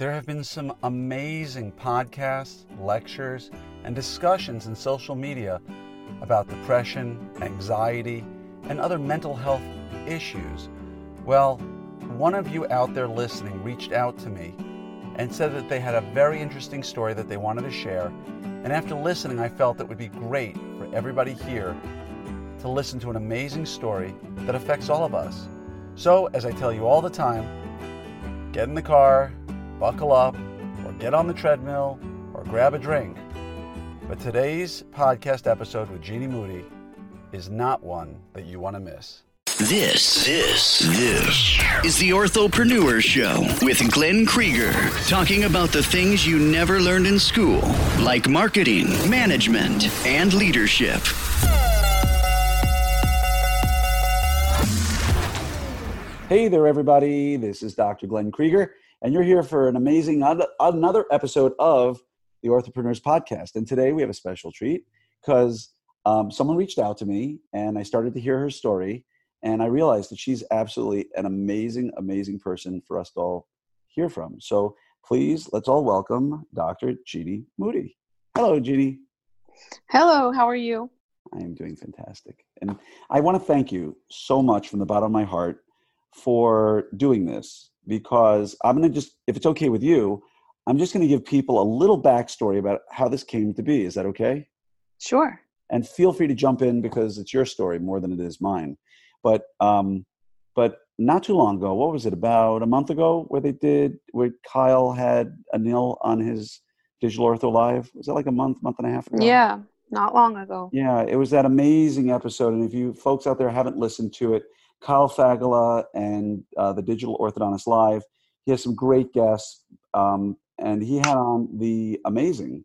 There have been some amazing podcasts, lectures, and discussions in social media about depression, anxiety, and other mental health issues. Well, one of you out there listening reached out to me and said that they had a very interesting story that they wanted to share. And after listening, I felt it would be great for everybody here to listen to an amazing story that affects all of us. So, as I tell you all the time, get in the car, buckle up, or get on the treadmill, or grab a drink. But today's podcast episode with Jeannie Moody is not one that you want to miss. This, this, this is the Orthopreneur Show with Glenn Krieger, talking about the things you never learned in school, like marketing, management, and leadership. Hey there, everybody. This is Dr. Glenn Krieger, and you're here for an amazing another episode of the Orthopreneurs Podcast. And today we have a special treat because um, someone reached out to me, and I started to hear her story, and I realized that she's absolutely an amazing, amazing person for us to all hear from. So please, let's all welcome Dr. Jeannie Moody. Hello, Jeannie. Hello, how are you? I am doing fantastic. And I want to thank you so much from the bottom of my heart for doing this because I'm going to just, if it's okay with you, I'm just going to give people a little backstory about how this came to be. Is that okay? Sure. And feel free to jump in because it's your story more than it is mine. But um, but not too long ago, what was it about a month ago, where they did where Kyle had Anil on his Digital Ortho Live? Was that like a month, month and a half ago? Yeah, not long ago. Yeah, it was that amazing episode. And if you folks out there haven't listened to it, Kyle Fagala and uh, the Digital Orthodontist Live. He has some great guests, um, and he had on the amazing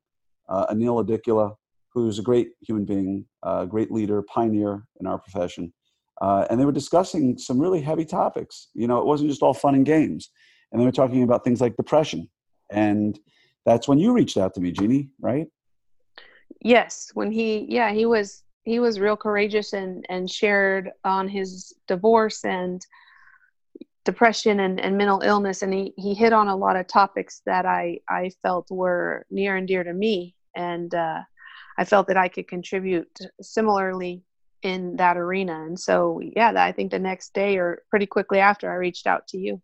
uh, Anil Idiculla, who's a great human being, a uh, great leader, pioneer in our profession. Uh, and they were discussing some really heavy topics. You know, it wasn't just all fun and games. And they were talking about things like depression. And that's when you reached out to me, Jeannie, right? Yes, when he, yeah, he was he was real courageous and and shared on his divorce and depression and, and mental illness. And he, he hit on a lot of topics that I, I felt were near and dear to me. And uh, I felt that I could contribute similarly in that arena. And so yeah I think the next day or pretty quickly after I reached out to you.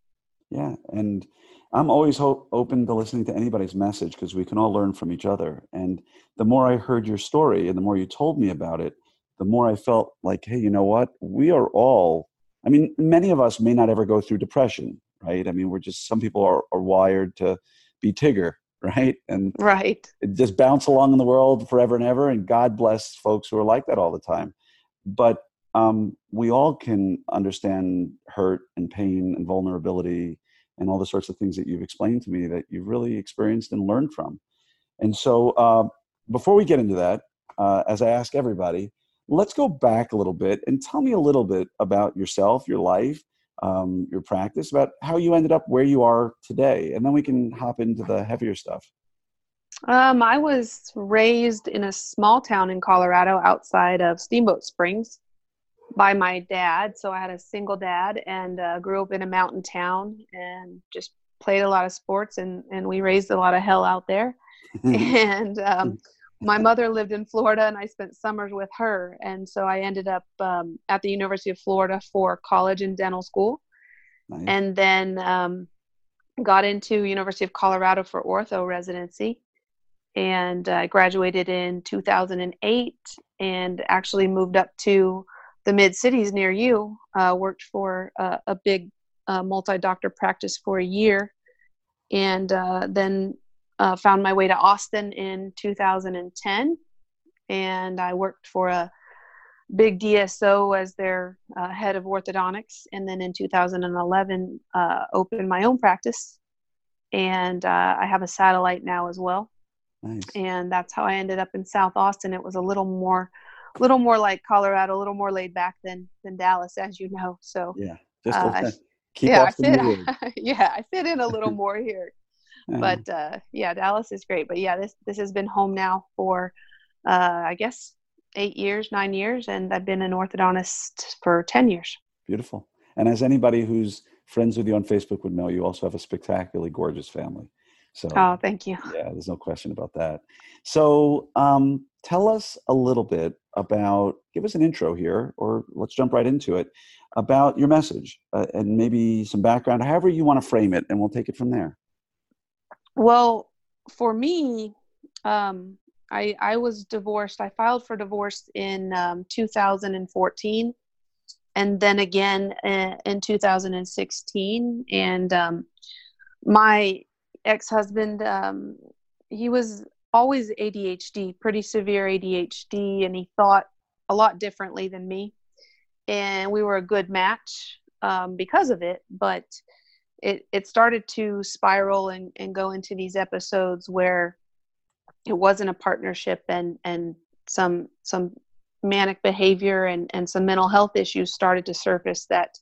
Yeah. And I'm always ho- open to listening to anybody's message because we can all learn from each other. And the more I heard your story and the more you told me about it, the more I felt like, hey, you know what? We are all, I mean, many of us may not ever go through depression, right? I mean, we're just, some people are, are wired to be Tigger, right? And right. just bounce along in the world forever and ever. And God bless folks who are like that all the time. But um, we all can understand hurt and pain and vulnerability and all the sorts of things that you've explained to me that you've really experienced and learned from. And so, uh, before we get into that, uh, as I ask everybody, let's go back a little bit and tell me a little bit about yourself, your life, um, your practice, about how you ended up where you are today, and then we can hop into the heavier stuff. Um, I was raised in a small town in Colorado outside of Steamboat Springs by my dad. So I had a single dad and uh, grew up in a mountain town and just played a lot of sports and, and we raised a lot of hell out there. and um, my mother lived in Florida and I spent summers with her. And so I ended up um, at the University of Florida for college and dental school. Nice. And then um, got into University of Colorado for ortho residency and I uh, graduated in 2008 and actually moved up to the mid cities near you. Uh, worked for a, a big uh, multi doctor practice for a year, and uh, then uh, found my way to Austin in 2010. And I worked for a big DSO as their uh, head of orthodontics. And then in 2011, uh, opened my own practice. And I have a satellite now as well. Nice. And that's how I ended up in South Austin. It was a little more a little more like Colorado, a little more laid back than than Dallas, as you know. So yeah, just uh, keep yeah, I fit, yeah, I fit in a little more here. Uh-huh. But uh, yeah, Dallas is great. But yeah, this this has been home now for uh, I guess eight years, nine years, and I've been an orthodontist for ten years. Beautiful. And as anybody who's friends with you on Facebook would know, you also have a spectacularly gorgeous family. So, oh, thank you. Yeah, there's no question about that. So, um, tell us a little bit about, give us an intro here, or let's jump right into it, about your message uh, and maybe some background, however you want to frame it, and we'll take it from there. Well, for me, um, I, I was divorced. I filed for divorce in um, 2014 and then again uh, in 2016. And um, my ex husband, um, he was always ADHD, pretty severe ADHD, and he thought a lot differently than me. And we were a good match um, because of it, but it, it started to spiral and, and go into these episodes where it wasn't a partnership and, and some some manic behavior and, and some mental health issues started to surface that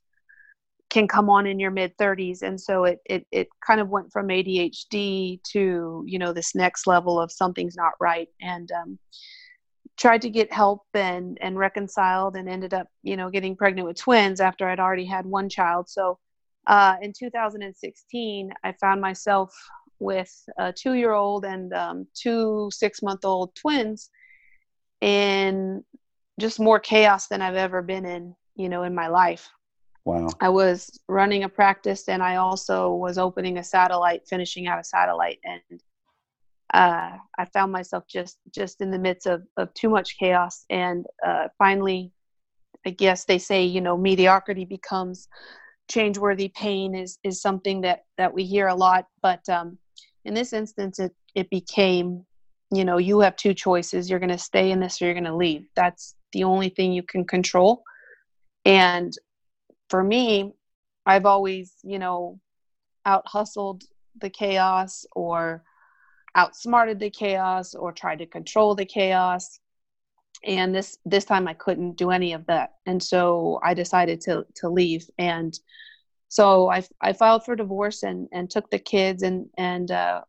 can come on in your mid 30s and so it, it it kind of went from adhd to you know this next level of something's not right. And um, tried to get help and and reconciled and ended up you know getting pregnant with twins after i'd already had one child. So uh, in 2016 i found myself with a two year old and um, two six month old twins in just more chaos than i've ever been in you know in my life Wow. I was running a practice and I also was opening a satellite, finishing out a satellite. And uh, I found myself just, just in the midst of, of too much chaos. And uh, finally, I guess they say, you know, mediocrity becomes change-worthy pain is, is something that, that we hear a lot. But um, in this instance, it, it became, you know, you have two choices. You're going to stay in this or you're going to leave. That's the only thing you can control. And for me, I've always, you know, out hustled the chaos or outsmarted the chaos or tried to control the chaos. And this this time I couldn't do any of that. And so I decided to to leave. And so I I filed for divorce and and took the kids and and uh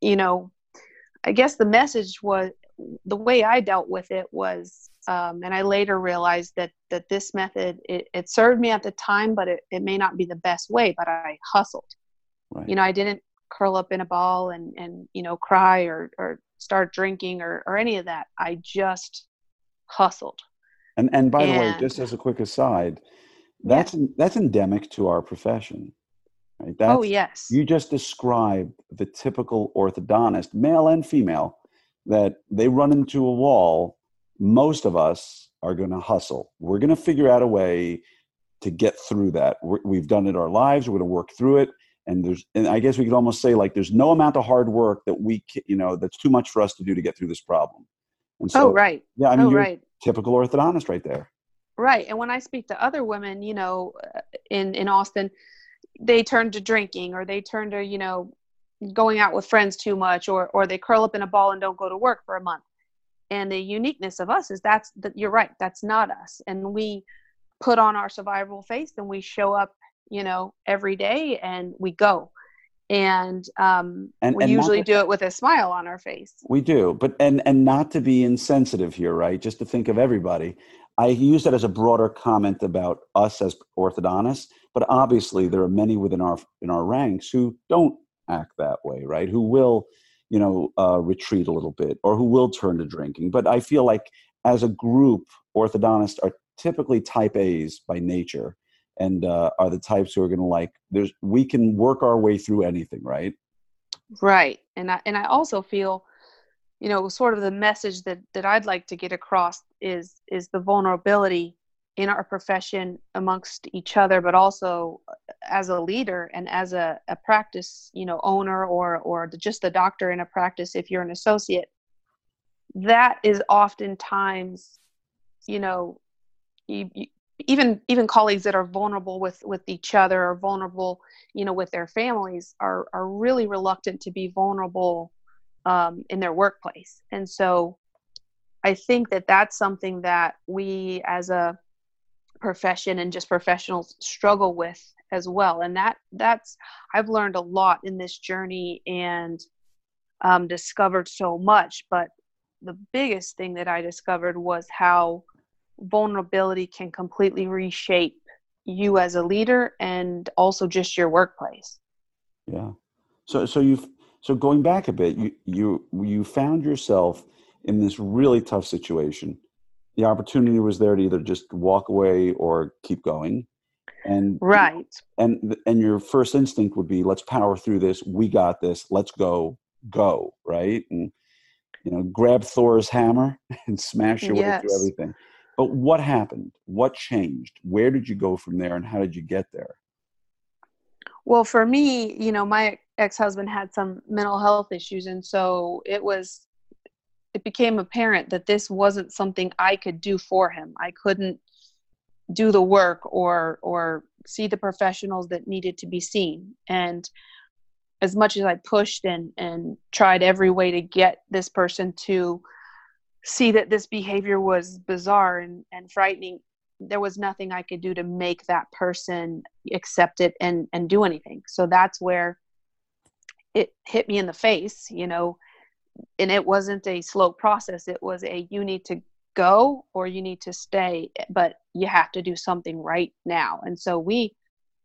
you know, I guess the message was the way I dealt with it was um, and I later realized that that this method it, it, served me at the time, but it, it may not be the best way. But I hustled. Right. You know, I didn't curl up in a ball and and you know cry or or start drinking or or any of that. I just hustled. And and by and, the way, just as a quick aside, that's yeah. that's endemic to our profession. Right? That's, oh yes. You just described the typical orthodontist, male and female, that they run into a wall most of us are going to hustle. We're going to figure out a way to get through that. we have done it our lives. We're going to work through it. And there's, and I guess we could almost say like, there's no amount of hard work that we, you know, that's too much for us to do to get through this problem. And so, oh, right. Yeah. I mean, oh, you're right. typical orthodontist right there. Right. And when I speak to other women, you know, uh, in, in Austin, they turn to drinking or they turn to, you know, going out with friends too much or, or they curl up in a ball and don't go to work for a month and the uniqueness of us is that's that you're right that's not us. And we put on our survival face and we show up you know every day and we go. And um and, we and usually to, do it with a smile on our face. We do but and and not to be insensitive here right? Just to think of everybody. I use that as a broader comment about us as orthodontists but obviously there are many within our in our ranks who don't act that way right? Who will you know uh, retreat a little bit or who will turn to drinking but i feel like as a group orthodontists are typically type a's by nature and uh, are the types who are going to like there's we can work our way through anything right? Right and i and i also feel you know sort of the message that that i'd like to get across is is the vulnerability in our profession amongst each other but also as a leader and as a, a practice you know owner or or just the doctor in a practice if you're an associate that is oftentimes you know you, you, even even colleagues that are vulnerable with with each other or vulnerable you know with their families are are really reluctant to be vulnerable um, in their workplace. And so i think that that's something that we as a profession and just professionals struggle with as well and that that's i've learned a lot in this journey and um, discovered so much but the biggest thing that i discovered was how vulnerability can completely reshape you as a leader and also just your workplace yeah so so you've So going back a bit, you you you found yourself in this really tough situation. The opportunity was there to either just walk away or keep going. And right. And and your first instinct would be let's power through this. We got this. Let's go. Go, right? And you know, grab Thor's hammer and smash your yes. way through everything. But what happened? What changed? Where did you go from there and how did you get there? Well, for me, you know, my ex-husband had some mental health issues and so it was it became apparent that this wasn't something I could do for him. I couldn't do the work or or see the professionals that needed to be seen. And as much as I pushed and and tried every way to get this person to see that this behavior was bizarre and, and frightening, there was nothing I could do to make that person accept it and and do anything. So that's where it hit me in the face, you know, and it wasn't a slow process. It was a you need to go or you need to stay, but you have to do something right now. And so we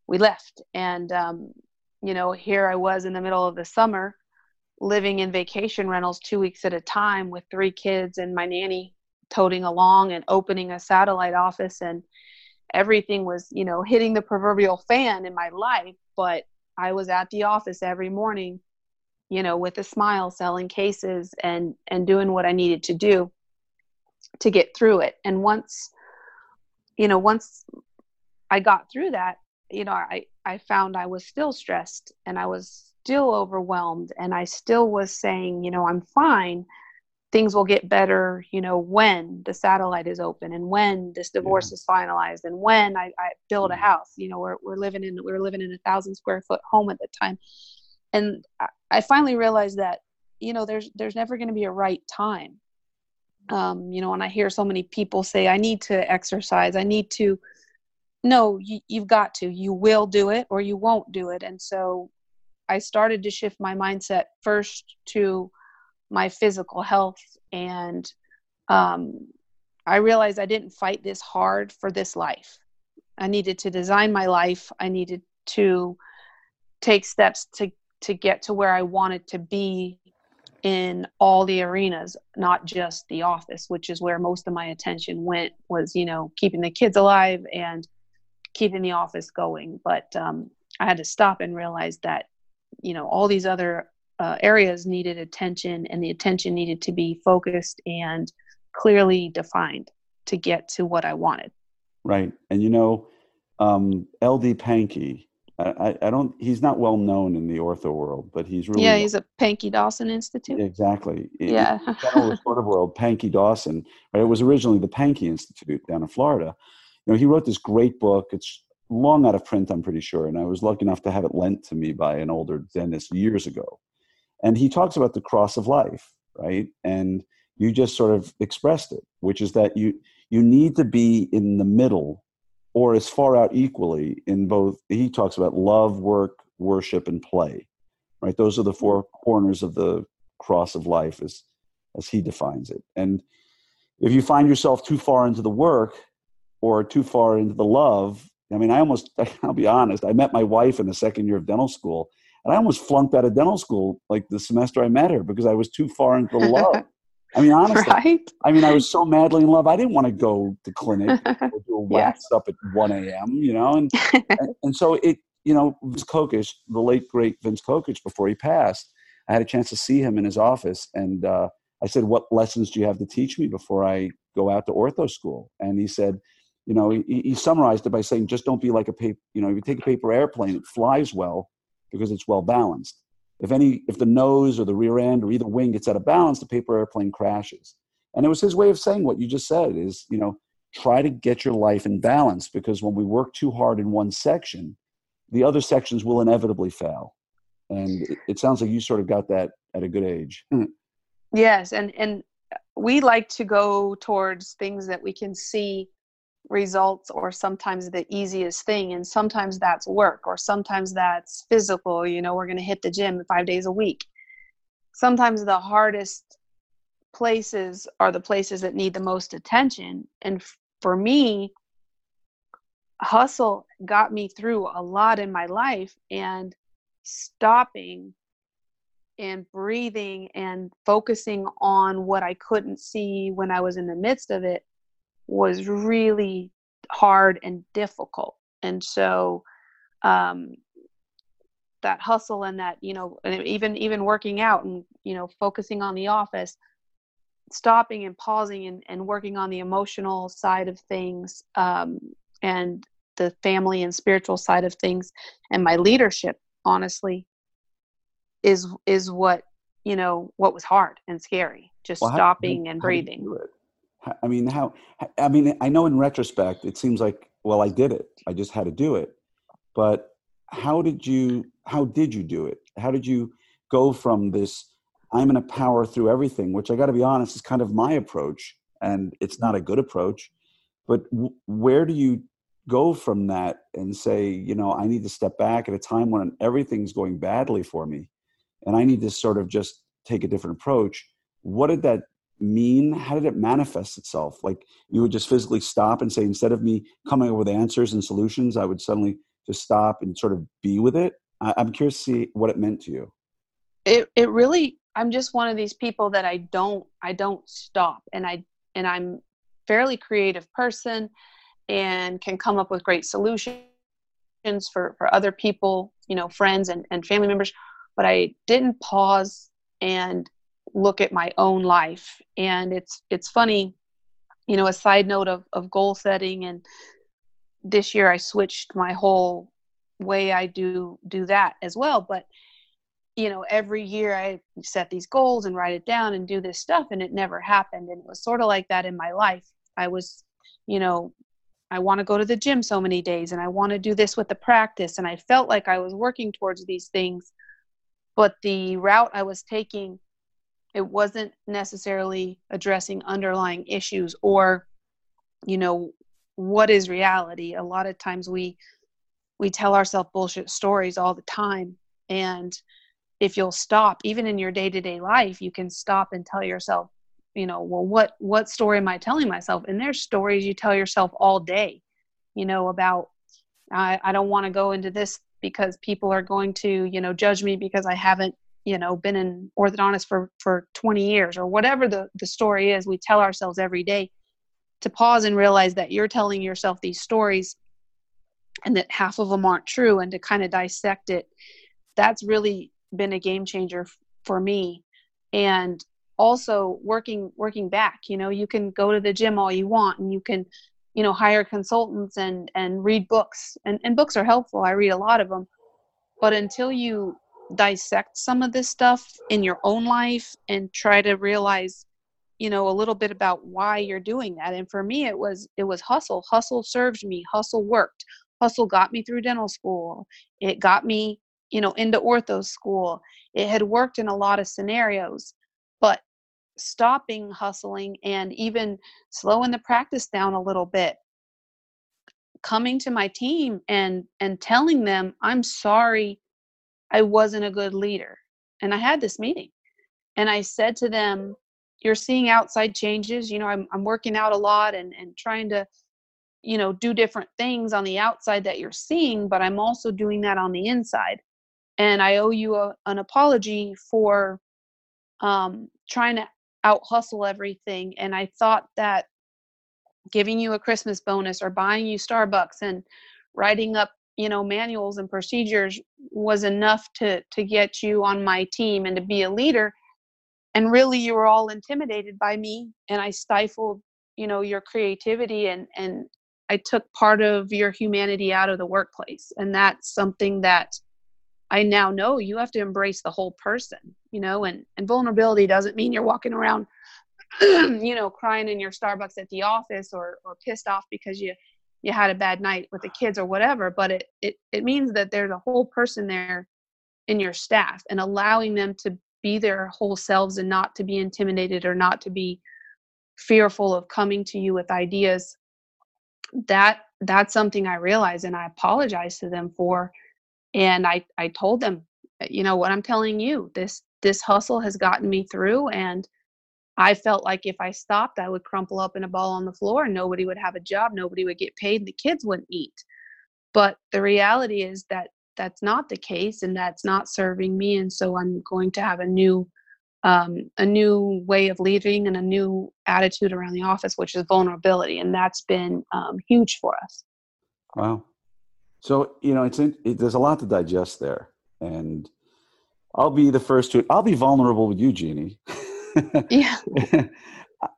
we left, and um, you know, here I was in the middle of the summer, living in vacation rentals two weeks at a time with three kids and my nanny toting along and opening a satellite office and everything was you know hitting the proverbial fan in my life but I was at the office every morning, you know, with a smile selling cases and and doing what I needed to do to get through it. And once you know, once I got through that, you know, I I found I was still stressed and I was still overwhelmed and I still was saying, you know, I'm fine, things will get better you know when the satellite is open and when this divorce yeah. is finalized and when I, I build a mm-hmm. house you know we're, we're living in we are living in a thousand square foot home at the time and I finally realized that you know there's there's never going to be a right time um, you know and I hear so many people say I need to exercise. I need to no you, you've got to. You will do it or you won't do it. And so I started to shift my mindset first to my physical health. And um, i realized i didn't fight this hard for this life. I needed to design my life. I needed to take steps to to get to where i wanted to be in all the arenas not just the office which is where most of my attention went was you know keeping the kids alive and keeping the office going but um, i had to stop and realize that you know all these other uh, areas needed attention and the attention needed to be focused and clearly defined to get to what I wanted. Right. And you know, um, LD Pankey, I, I, don't, he's not well known in the ortho world, but he's really. Yeah, he's a Pankey Dawson Institute. Exactly. Yeah. In the sort of world, Pankey Dawson, right? It was originally the Pankey Institute down in Florida. You know, he wrote this great book. It's long out of print, I'm pretty sure. And I was lucky enough to have it lent to me by an older dentist years ago and he talks about the cross of life right and you just sort of expressed it which is that you you need to be in the middle or as far out equally in both he talks about love work worship and play right? Those are the mm-hmm. four corners of the cross of life as as he defines it. And if you find yourself too far into the work or too far into the love i mean i almost i'll be honest i met my wife in the second year of dental school and I almost flunked out of dental school like the semester I met her because I was too far into the love. I mean, honestly, right? I mean, I was so madly in love. I didn't want to go to clinic or do a wax yes. up at 1 a.m., you know? And, and, and, so it, you know, Vince Kokich, the late, great Vince Kokich, before he passed, I had a chance to see him in his office. And uh, I said, what lessons do you have to teach me before I go out to ortho school? And he said, you know, he, he summarized it by saying, just don't be like a paper, you know, if you take a paper airplane, it flies well because it's well balanced. If any, if the nose or the rear end or either wing gets out of balance, the paper airplane crashes. And it was his way of saying what you just said is, you know, try to get your life in balance because when we work too hard in one section, the other sections will inevitably fail. And it, sounds like you sort of got that at a good age. yes, and and we like to go towards things that we can see results or sometimes the easiest thing and sometimes that's work or sometimes that's physical you know we're going to hit the gym five days a week. Sometimes the hardest places are the places that need the most attention and for me hustle got me through a lot in my life and stopping and breathing and focusing on what I couldn't see when I was in the midst of it was really hard and difficult. And so um, that hustle and that, you know, and even even working out and, you know, focusing on the office, stopping and pausing and, and working on the emotional side of things um, and the family and spiritual side of things and my leadership, honestly, is is what you know what was hard and scary just well, stopping and breathing i mean how i mean i know in retrospect it seems like well i did it. I just had to do it. But how did you how did you do it? How did you go from this i'm going to power through everything which i got to be honest is kind of my approach and it's not a good approach. But where do you go from that and say you know i need to step back at a time when everything's going badly for me and I need to sort of just take a different approach. What did that mean? How did it manifest itself? Like you would just physically stop and say, instead of me coming up with answers and solutions, I would suddenly just stop and sort of be with it. I, am curious to see what it meant to you. It it really. I'm just one of these people that I don't I don't stop, and I and I'm fairly creative person, and can come up with great solutions for for other people, you know, friends and and family members but I didn't pause and look at my own life. And it's it's funny, you know, a side note of, of goal setting and this year I switched my whole way I do do that as well. But you know, every year I set these goals and write it down and do this stuff and it never happened. And it was sort of like that in my life. I was, you know, I want to go to the gym so many days and I want to do this with the practice. And I felt like I was working towards these things but the route I was taking, it wasn't necessarily addressing underlying issues or, you know, what is reality. A lot of times we we tell ourselves bullshit stories all the time, and if you'll stop, even in your day to day life, you can stop and tell yourself, you know, well, what what story am I telling myself? And there's stories you tell yourself all day, you know, about I, I don't want to go into this because people are going to you know judge me because i haven't you know been an orthodontist for for 20 years or whatever the the story is we tell ourselves every day to pause and realize that you're telling yourself these stories and that half of them aren't true and to kind of dissect it that's really been a game changer for me. And also working working back you know you can go to the gym all you want and you can you know hire consultants and and read books and and books are helpful i read a lot of them but until you dissect some of this stuff in your own life and try to realize you know a little bit about why you're doing that. And for me it was it was hustle. Hustle served me. Hustle worked. Hustle got me through dental school. It got me you know into ortho school. It had worked in a lot of scenarios but stopping hustling and even slowing the practice down a little bit coming to my team and and telling them i'm sorry i wasn't a good leader and i had this meeting and i said to them you're seeing outside changes you know i'm, I'm working out a lot and and trying to you know do different things on the outside that you're seeing but i'm also doing that on the inside and i owe you a, an apology for um, trying to out hustle everything. And I thought that giving you a Christmas bonus or buying you Starbucks and writing up, you know, manuals and procedures was enough to to get you on my team and to be a leader. And really you were all intimidated by me and I stifled, you know, your creativity and and I took part of your humanity out of the workplace. And that's something that I now know you have to embrace the whole person, you know, and, and vulnerability doesn't mean you're walking around, you know, crying in your Starbucks at the office or, or pissed off because you, you had a bad night with the kids or whatever. But it, it, it means that there's a whole person there in your staff and allowing them to be their whole selves and not to be intimidated or not to be fearful of coming to you with ideas. That that's something I realize and I apologize to them for and i i told them you know what i'm telling you this this hustle has gotten me through and i felt like if i stopped i would crumple up in a ball on the floor and nobody would have a job nobody would get paid and the kids wouldn't eat. But the reality is that that's not the case and that's not serving me and so i'm going to have a new um, a new way of leading and a new attitude around the office which is vulnerability and that's been um, huge for us. Wow. So you know it's in, it, there's a lot to digest there and i'll be the first to i'll be vulnerable with you jeannie yeah.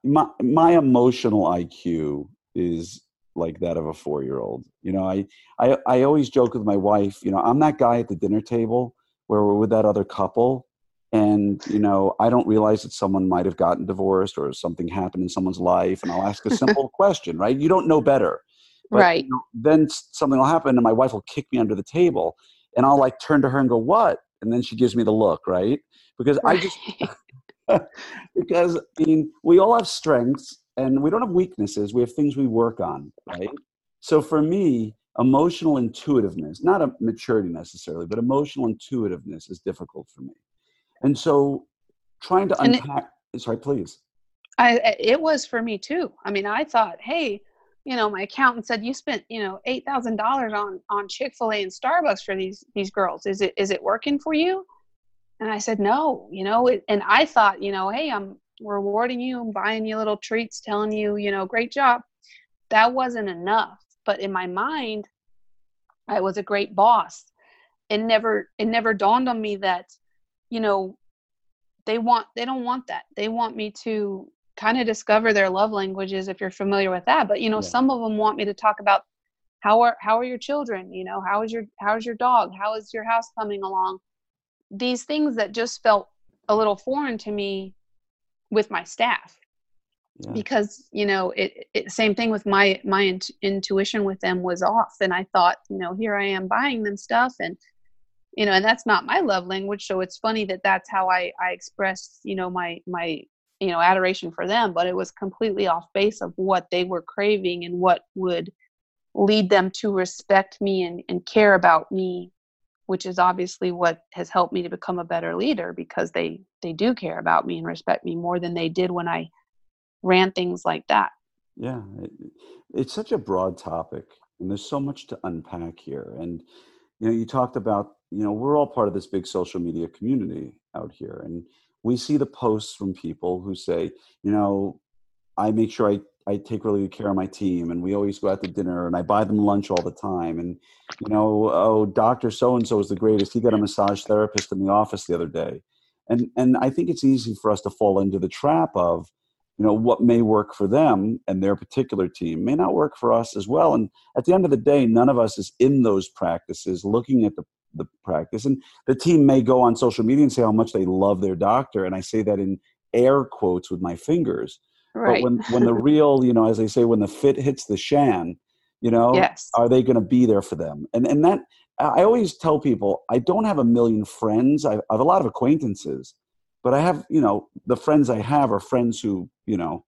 My my emotional iq is like that of a four year old. You know, I, I I always joke with my wife, you know, I'm that guy at the dinner table where we're with that other couple and you know i don't realize that someone might have gotten divorced or something happened in someone's life and i'll ask a simple question right? You don't know better. But, right. you know, then something will happen and my wife will kick me under the table and i'll like turn to her and go what? And then she gives me the look right? Because right. i just because i mean we all have strengths and we don't have weaknesses. We have things we work on right? So for me emotional intuitiveness not a maturity necessarily but emotional intuitiveness is difficult for me. And so trying to unpack it, sorry please. I it was for me too. I mean i thought hey you know my accountant said you spent you know eight thousand dollars on on chick-fil-a and starbucks for these these girls. Is it is it working for you and i said no you know it, and i thought you know hey i'm rewarding you, I'm buying you little treats, telling you, you know, great job. That wasn't enough. But in my mind, I was a great boss. It never it never dawned on me that, you know, they want they don't want that. They want me to kind of discover their love languages if you're familiar with that. But you know, yeah. some of them want me to talk about how are how are your children? You know, how is your how's your dog? How is your house coming along? These things that just felt a little foreign to me with my staff yeah. because you know it, it, same thing with my my int- intuition with them was off and i thought you know here i am buying them stuff and you know and that's not my love language so it's funny that that's how i i expressed you know my my you know adoration for them but it was completely off base of what they were craving and what would lead them to respect me and, and care about me which is obviously what has helped me to become a better leader because they they do care about me and respect me more than they did when I ran things like that. Yeah, it, it's such a broad topic, and there's so much to unpack here. And you know, you talked about you know we're all part of this big social media community out here, and we see the posts from people who say, you know, I make sure I I take really good care of my team, and we always go out to dinner, and I buy them lunch all the time. And you know, oh, Doctor So and So is the greatest. He got a massage therapist in the office the other day, and and I think it's easy for us to fall into the trap of, you know, what may work for them and their particular team may not work for us as well. And at the end of the day, none of us is in those practices looking at the the practice, and the team may go on social media and say how much they love their doctor, and I say that in air quotes with my fingers Right. But when when the real, you know, as they say, when the fit hits the shan, you know, yes. are they going to be there for them? And and that I always tell people, I don't have a million friends. I, I have a lot of acquaintances, but I have, you know, the friends I have are friends who, you know,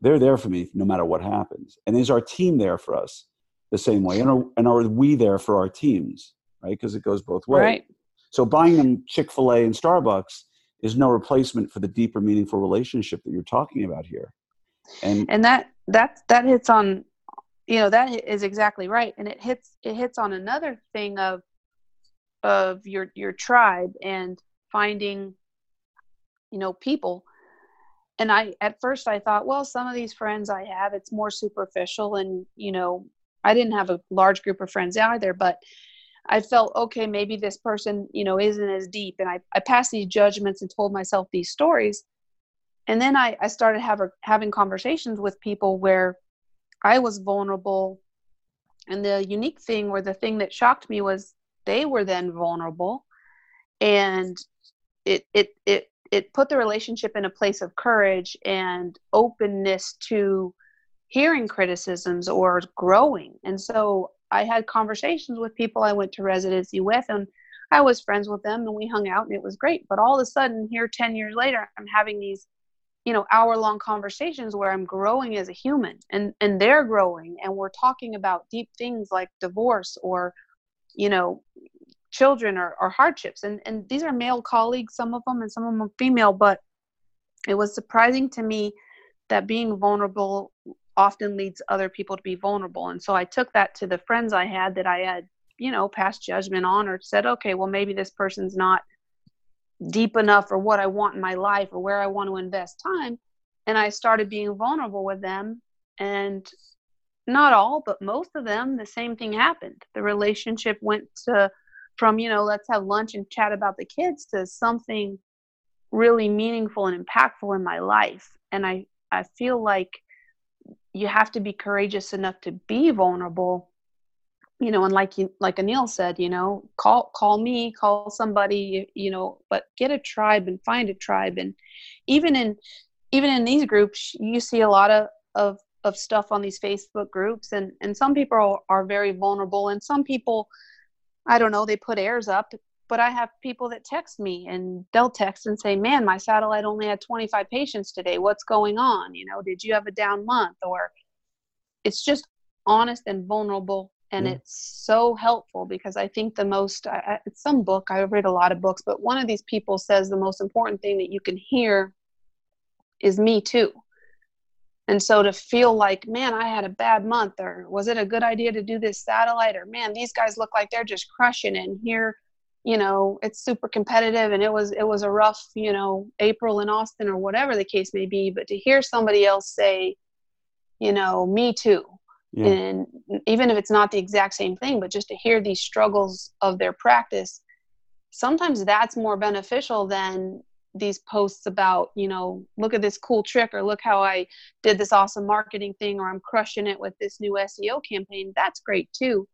they're there for me no matter what happens. And is our team there for us the same way? And are, and are we there for our teams? Right? Because it goes both ways. Right. So buying them Chick fil A and Starbucks is no replacement for the deeper, meaningful relationship that you're talking about here and and that that that hits on you know that is exactly right. And it hits it hits on another thing of of your your tribe and finding you know people. And i at first i thought well some of these friends i have it's more superficial and you know i didn't have a large group of friends either but i felt okay maybe this person you know isn't as deep. And i, I passed these judgments and told myself these stories and then I, I started have, having conversations with people where I was vulnerable. And the unique thing, or the thing that shocked me, was they were then vulnerable, and it it it it put the relationship in a place of courage and openness to hearing criticisms or growing. And so I had conversations with people I went to residency with, and I was friends with them, and we hung out, and it was great. But all of a sudden, here, ten years later, I'm having these you know hour long conversations where i'm growing as a human and and they're growing and we're talking about deep things like divorce or you know children or, or hardships. And and these are male colleagues some of them and some of them female but it was surprising to me that being vulnerable often leads other people to be vulnerable. And so i took that to the friends i had that i had you know, passed judgment on or said, okay, well, maybe this person's not deep enough for what I want in my life or where I want to invest time. And I started being vulnerable with them. And not all, but most of them, the same thing happened. The relationship went to from, you know, let's have lunch and chat about the kids to something really meaningful and impactful in my life. And I, I feel like you have to be courageous enough to be vulnerable you know and like you like anil said you know call call me call somebody you know but get a tribe and find a tribe. And even in even in these groups you see a lot of of of stuff on these facebook groups. And and some people are very vulnerable and some people i don't know they put airs up but i have people that text me and they'll text and say man my satellite only had 25 patients today. What's going on? You know did you have a down month? Or it's just honest and vulnerable and it's so helpful because i think the most I, it's some book i read a lot of books but one of these people says the most important thing that you can hear is me too. And so to feel like man i had a bad month or was it a good idea to do this satellite? or man these guys look like they're just crushing it and here you know it's super competitive and it was it was a rough you know april in austin or whatever the case may be but to hear somebody else say you know me too yeah. and even if it's not the exact same thing but just to hear these struggles of their practice sometimes that's more beneficial than these posts about you know look at this cool trick or look how i did this awesome marketing thing or i'm crushing it with this new seo campaign that's great too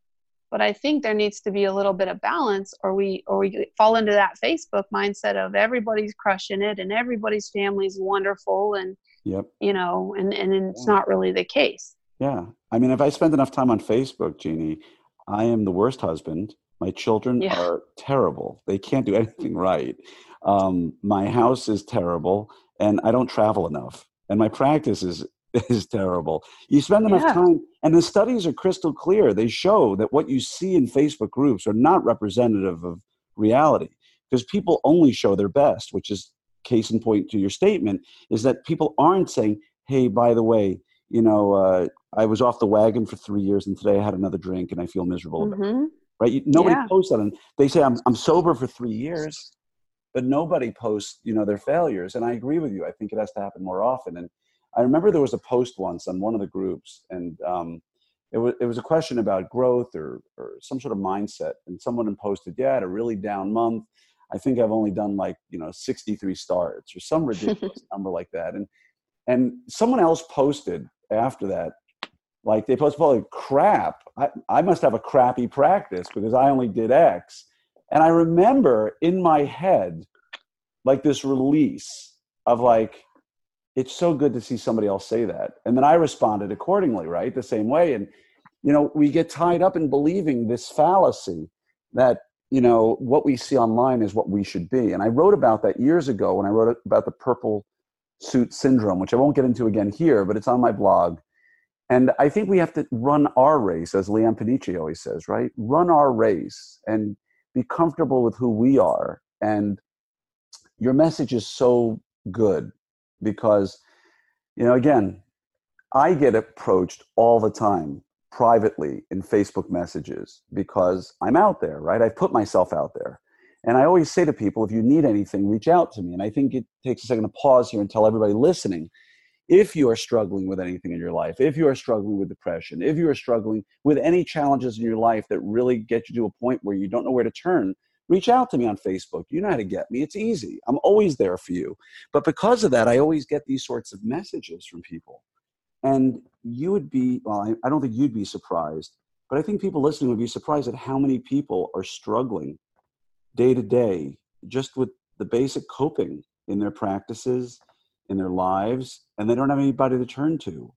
but i think there needs to be a little bit of balance or we or we fall into that facebook mindset of everybody's crushing it and everybody's family's wonderful and yep you know and and it's yeah. not really the case yeah. I mean, if I spend enough time on Facebook, Jeannie, I am the worst husband. My children yeah. are terrible. They can't do anything right. Um, my house is terrible, and I don't travel enough. And my practice is is terrible. You spend enough yeah. time, and the studies are crystal clear. They show that what you see in Facebook groups are not representative of reality because people only show their best, which is case in point to your statement, is that people aren't saying, hey, by the way, you know, uh, I was off the wagon for three years, and today I had another drink, and I feel miserable. Mm-hmm. Right? You, nobody yeah. posts that, and they say I'm I'm sober for three years, but nobody posts you know their failures. And I agree with you. I think it has to happen more often. And I remember there was a post once on one of the groups, and um, it was it was a question about growth or or some sort of mindset, and someone posted, "Yeah, I had a really down month. I think I've only done like you know 63 starts or some ridiculous number like that." And and someone else posted after that. Like they post like crap. I, I must have a crappy practice because i only did x. And i remember in my head like this release of like it's so good to see somebody else say that. And then i responded accordingly right the same way. And you know we get tied up in believing this fallacy that you know what we see online is what we should be. And i wrote about that years ago when i wrote about the purple suit syndrome which i won't get into again here but it's on my blog and I think we have to run our race, as Leon Panici always says, right? Run our race and be comfortable with who we are. And your message is so good because, you know, again, I get approached all the time privately in Facebook messages because I'm out there, right? I've put myself out there. And I always say to people, if you need anything, reach out to me. And I think it takes a second to pause here and tell everybody listening if you are struggling with anything in your life, if you are struggling with depression, if you are struggling with any challenges in your life that really get you to a point where you don't know where to turn, reach out to me on Facebook. You know how to get me. It's easy. I'm always there for you. But because of that, I always get these sorts of messages from people. And you would be, well, I, don't think you'd be surprised, but I think people listening would be surprised at how many people are struggling day to day just with the basic coping in their practices in their lives and they don't have anybody to turn to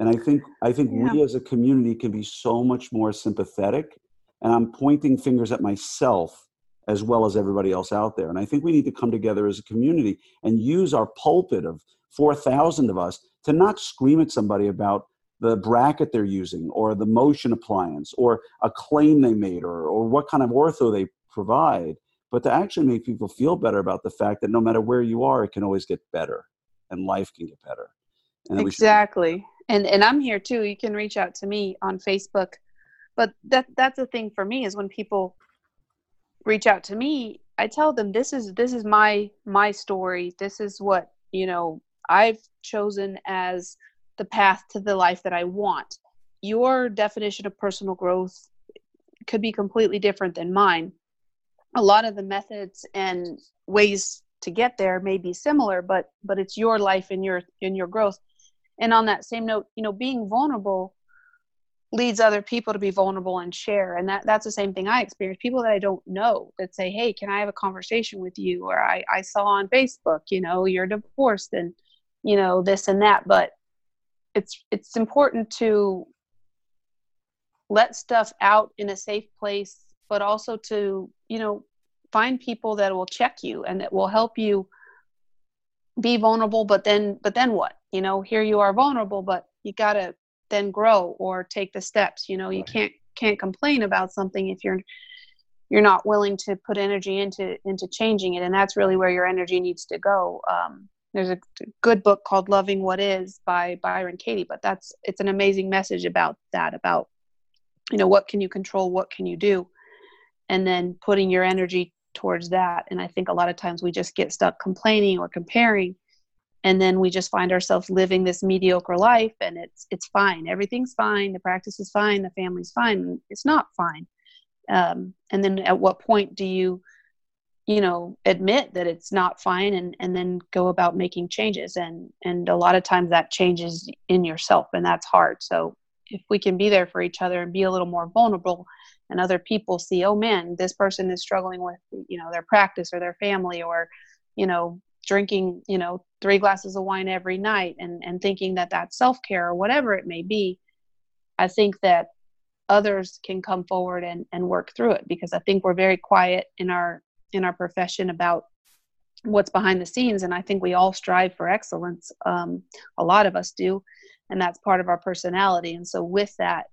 and i think i think yeah. we as a community can be so much more sympathetic and i'm pointing fingers at myself as well as everybody else out there and i think we need to come together as a community and use our pulpit of 4000 of us to not scream at somebody about the bracket they're using or the motion appliance or a claim they made or, or what kind of ortho they provide but to actually make people feel better about the fact that no matter where you are it can always get better and life can get better. And exactly. And and I'm here too. You can reach out to me on Facebook but that that's the thing for me is when people reach out to me i tell them this is this is my my story this is what you know i've chosen as the path to the life that i want your definition of personal growth could be completely different than mine a lot of the methods and ways to get there may be similar but but it's your life and your in your growth. And on that same note you know being vulnerable leads other people to be vulnerable and share. And that that's the same thing i experience. People that i don't know that say hey can i have a conversation with you? Or i i saw on facebook you know you're divorced and you know this and that. But it's it's important to let stuff out in a safe place but also to you know find people that will check you and that will help you be vulnerable but then but then what? You know here you are vulnerable but you got to then grow or take the steps you know you can't can't complain about something if you're you're not willing to put energy into into changing it and that's really where your energy needs to go. Um, there's a good book called loving what is by byron katie but that's it's an amazing message about that about you know what can you control what can you do and then putting your energy towards that. And i think a lot of times we just get stuck complaining or comparing and then we just find ourselves living this mediocre life and it's it's fine. Everything's fine. The practice is fine. The family's fine. It's not fine. Um, and then at what point do you you know admit that it's not fine and and then go about making changes? And and a lot of times that changes in yourself and that's hard. So if we can be there for each other and be a little more vulnerable and other people see oh man this person is struggling with you know their practice or their family or you know drinking you know three glasses of wine every night and and thinking that that's self-care or whatever it may be i think that others can come forward and and work through it because i think we're very quiet in our in our profession about what's behind the scenes. And i think we all strive for excellence. Um, a lot of us do and that's part of our personality and so with that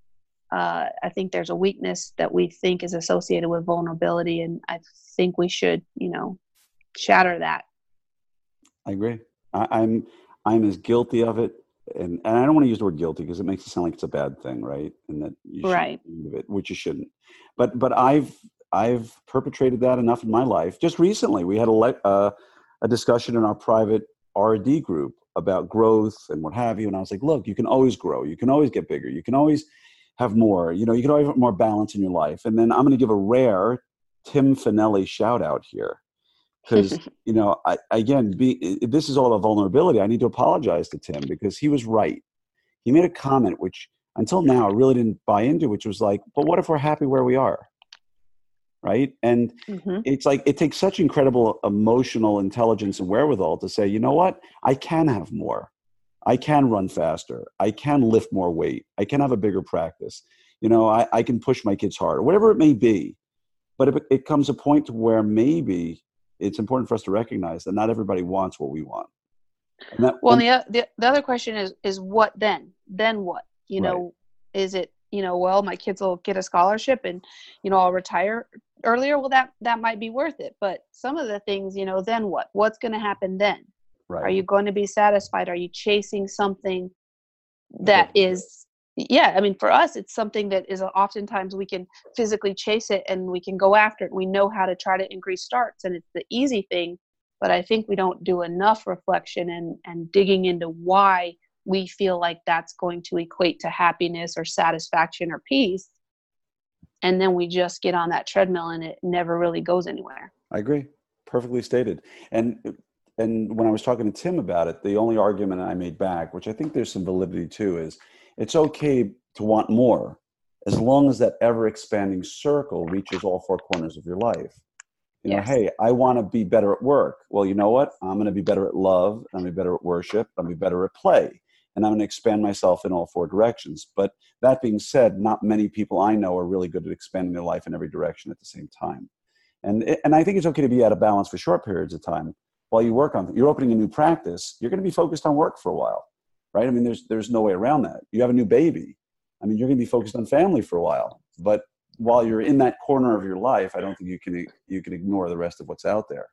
uh, i think there's a weakness that we think is associated with vulnerability and i think we should you know shatter that I agree. I, I'm I'm as guilty of it, and, and I don't want to use the word guilty because it makes it sound like it's a bad thing, right? And that you right, it, which you shouldn't. But but I've I've perpetrated that enough in my life. Just recently, we had a le- uh, a discussion in our private RD group about growth and what have you, and I was like, look, you can always grow, you can always get bigger, you can always have more. You know, you can always have more balance in your life. And then I'm going to give a rare Tim Finelli shout out here because you know I, again be, this is all about vulnerability. I need to apologize to tim because he was right. He made a comment which until now i really didn't buy into which was like but what if we're happy where we are right and mm-hmm. it's like it takes such incredible emotional intelligence and wherewithal to say you know what i can have more i can run faster i can lift more weight i can have a bigger practice you know i, I can push my kids harder whatever it may be but it, it comes a point where maybe it's important for us to recognize that not everybody wants what we want. That, well, and, the, the the other question is is what then? Then what? You know, right. is it you know, well, my kids will get a scholarship and you know I'll retire earlier. Well, that that might be worth it. But some of the things, you know, then what? What's going to happen then? Right. Are you going to be satisfied? Are you chasing something that is yeah i mean for us it's something that is oftentimes we can physically chase it and we can go after it we know how to try to increase starts and it's the easy thing but i think we don't do enough reflection and and digging into why we feel like that's going to equate to happiness or satisfaction or peace and then we just get on that treadmill and it never really goes anywhere i agree perfectly stated and and when i was talking to tim about it the only argument i made back which i think there's some validity to is it's okay to want more as long as that ever expanding circle reaches all four corners of your life. You yes. know, hey, I want to be better at work. Well, you know what? I'm going to be better at love. I'm going to be better at worship. I'm going to be better at play. And I'm going to expand myself in all four directions. But that being said, not many people I know are really good at expanding their life in every direction at the same time. And, and I think it's okay to be out of balance for short periods of time while you work on, you're opening a new practice, you're going to be focused on work for a while right? I mean, there's there's no way around that. You have a new baby. I mean, you're going to be focused on family for a while, but while you're in that corner of your life, I don't think you can you can ignore the rest of what's out there.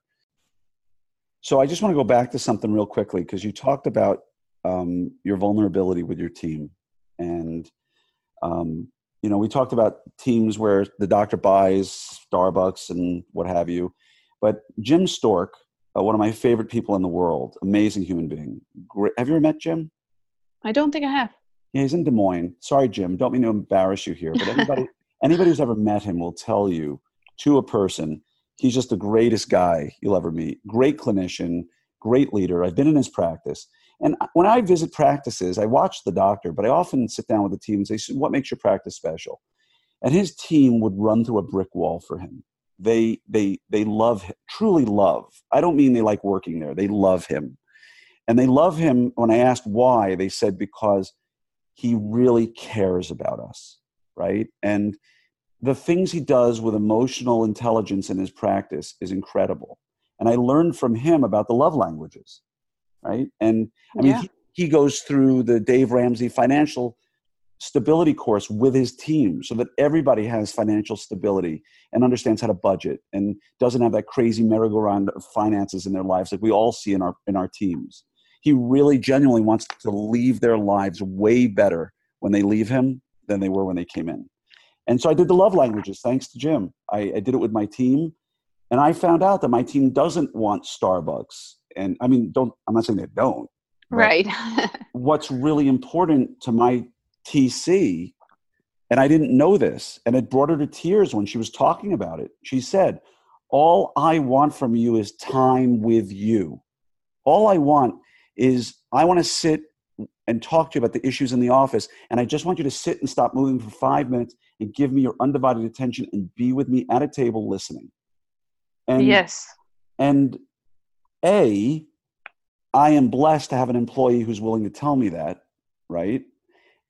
So I just want to go back to something real quickly because you talked about um, your vulnerability with your team, and um, you know, we talked about teams where the doctor buys Starbucks and what have you, but Jim Stork, uh, one of my favorite people in the world, amazing human being. Great. Have you ever met Jim? I don't think I have. Yeah, he's in Des Moines. Sorry, Jim. Don't mean to embarrass you here, but anybody anybody who's ever met him will tell you to a person, he's just the greatest guy you'll ever meet. Great clinician, great leader. I've been in his practice. And when I visit practices, I watch the doctor, but I often sit down with the team and say, What makes your practice special? And his team would run through a brick wall for him. They, they, they love him, truly love. I don't mean they like working there, they love him. And they love him. When I asked why, they said, Because he really cares about us, right? And the things he does with emotional intelligence in his practice is incredible. And I learned from him about the love languages right? And I mean, yeah. he, he goes through the Dave Ramsey financial stability course with his team so that everybody has financial stability and understands how to budget and doesn't have that crazy merry-go-round of finances in their lives like we all see in our in our teams he really genuinely wants to leave their lives way better when they leave him than they were when they came in and so i did the love languages thanks to jim i, I did it with my team and i found out that my team doesn't want starbucks and I mean, don't I'm not saying they don't. Right. what's really important to my TC, and I didn't know this, and it brought her to tears when she was talking about it. She said, All I want from you is time with you. All I want is I want to sit and talk to you about the issues in the office, and I just want you to sit and stop moving for five minutes and give me your undivided attention and be with me at a table listening. And, yes. And a, I am blessed to have an employee who's willing to tell me that, right?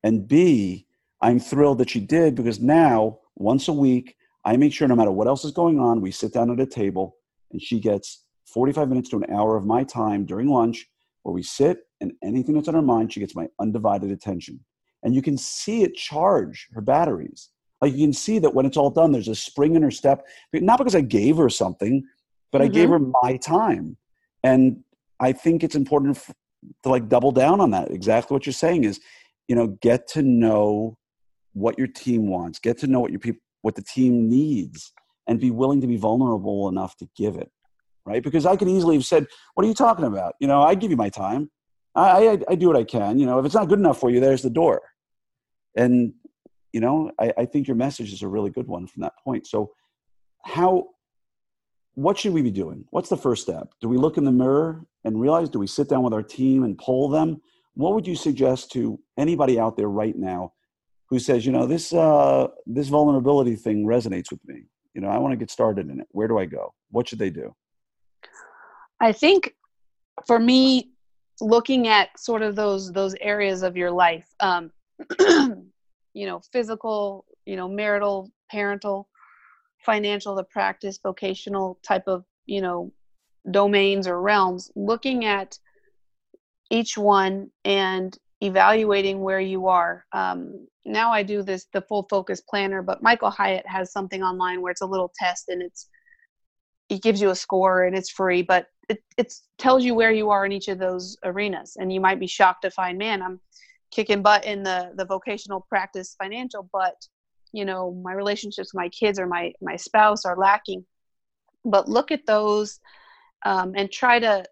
And B, I'm thrilled that she did because now, once a week, I make sure no matter what else is going on, we sit down at a table and she gets 45 minutes to an hour of my time during lunch where we sit and anything that's on her mind, she gets my undivided attention. And you can see it charge her batteries. Like you can see that when it's all done, there's a spring in her step. Not because I gave her something, but mm-hmm. I gave mm-hmm. her my time and i think it's important to like double down on that. Exactly what you're saying is you know get to know what your team wants. Get to know what your people what the team needs and be willing to be vulnerable enough to give it right? Because i could easily have said what are you talking about? You know i give you my time. I, I, I do what i can. You know if it's not good enough for you there's the door. And you know I, I think your message is a really good one from that point. So how what should we be doing? What's the first step? Do we look in the mirror and realize? Do we sit down with our team and poll them? What would you suggest to anybody out there right now who says, you know, this uh, this vulnerability thing resonates with me? You know, I want to get started in it. Where do I go? What should they do? I think for me, looking at sort of those those areas of your life, um, you know, physical, you know, marital, parental, financial the practice vocational type of you know domains or realms looking at each one and evaluating where you are. Um, now i do this the full focus planner but michael hyatt has something online where it's a little test and it's it gives you a score and it's free but it it tells you where you are in each of those arenas. And you might be shocked to find man i'm kicking butt in the the vocational practice financial but you know my relationships with my kids or my my spouse are lacking. But look at those um, and try to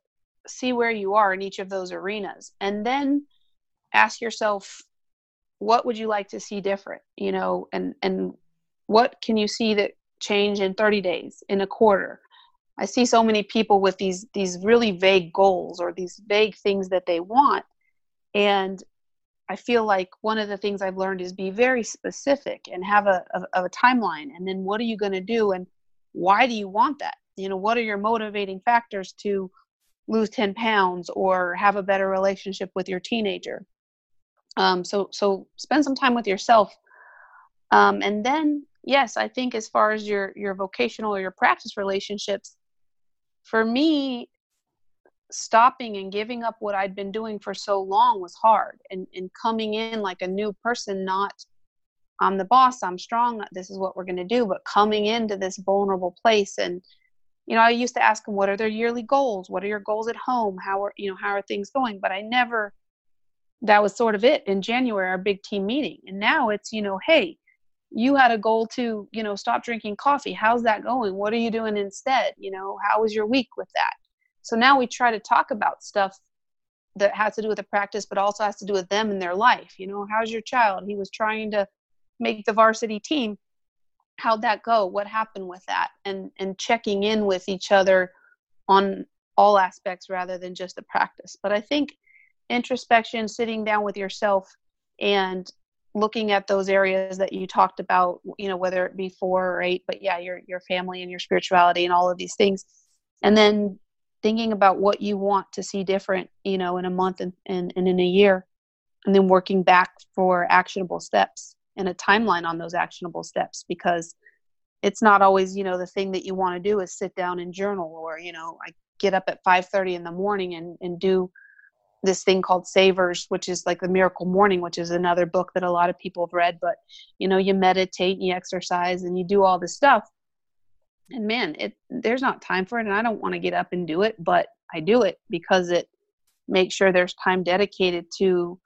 see where you are in each of those arenas. And then ask yourself what would you like to see different you know and and what can you see that change in 30 days in a quarter? I see so many people with these these really vague goals or these vague things that they want. And I feel like one of the things I've learned is be very specific and have a, a, a timeline. And then what are you going to do? And why do you want that? You know, what are your motivating factors to lose 10 pounds or have a better relationship with your teenager? Um, so, so spend some time with yourself. Um, and then, yes, I think as far as your, your vocational or your practice relationships, for me, stopping and giving up what I'd been doing for so long was hard and, and coming in like a new person, not I'm the boss, I'm strong, this is what we're going to do, but coming into this vulnerable place. And, you know, I used to ask them, what are their yearly goals? What are your goals at home? How are, you know, how are things going? But I never, that was sort of it in January, our big team meeting. And now it's, you know, hey, you had a goal to you know stop drinking coffee how's that going what are you doing instead you know how was your week with that so now we try to talk about stuff that has to do with the practice but also has to do with them and their life you know how's your child? He was trying to make the varsity team. How'd that go? What happened with that? And and checking in with each other on all aspects rather than just the practice. But i think introspection sitting down with yourself and looking at those areas that you talked about you know whether it be four or eight but yeah your your family and your spirituality and all of these things. And then thinking about what you want to see different you know in a month and, and, and in a year and then working back for actionable steps and a timeline on those actionable steps because it's not always you know the thing that you want to do is sit down and journal or you know i get up at 5.30 in the morning and, and do this thing called savers which is like the miracle morning which is another book that a lot of people have read but you know you meditate and you exercise and you do all this stuff and man it there's not time for it and i don't want to get up and do it but i do it because it makes sure there's time dedicated to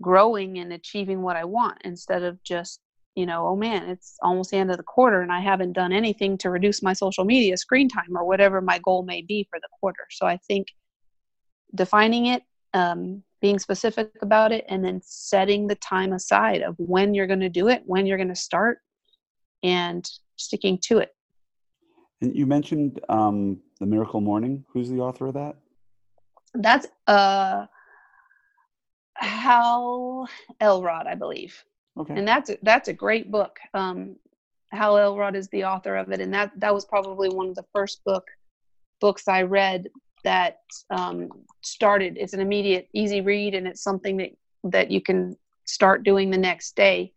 growing and achieving what i want instead of just you know oh man it's almost the end of the quarter and i haven't done anything to reduce my social media screen time or whatever my goal may be for the quarter. So i think defining it um, being specific about it and then setting the time aside of when you're going to do it when you're going to start and sticking to it and you mentioned um, the miracle morning who's the author of that that's uh hal elrod i believe okay and that's that's a great book um hal elrod is the author of it and that that was probably one of the first book books i read that um, started. It's an immediate, easy read, and it's something that that you can start doing the next day.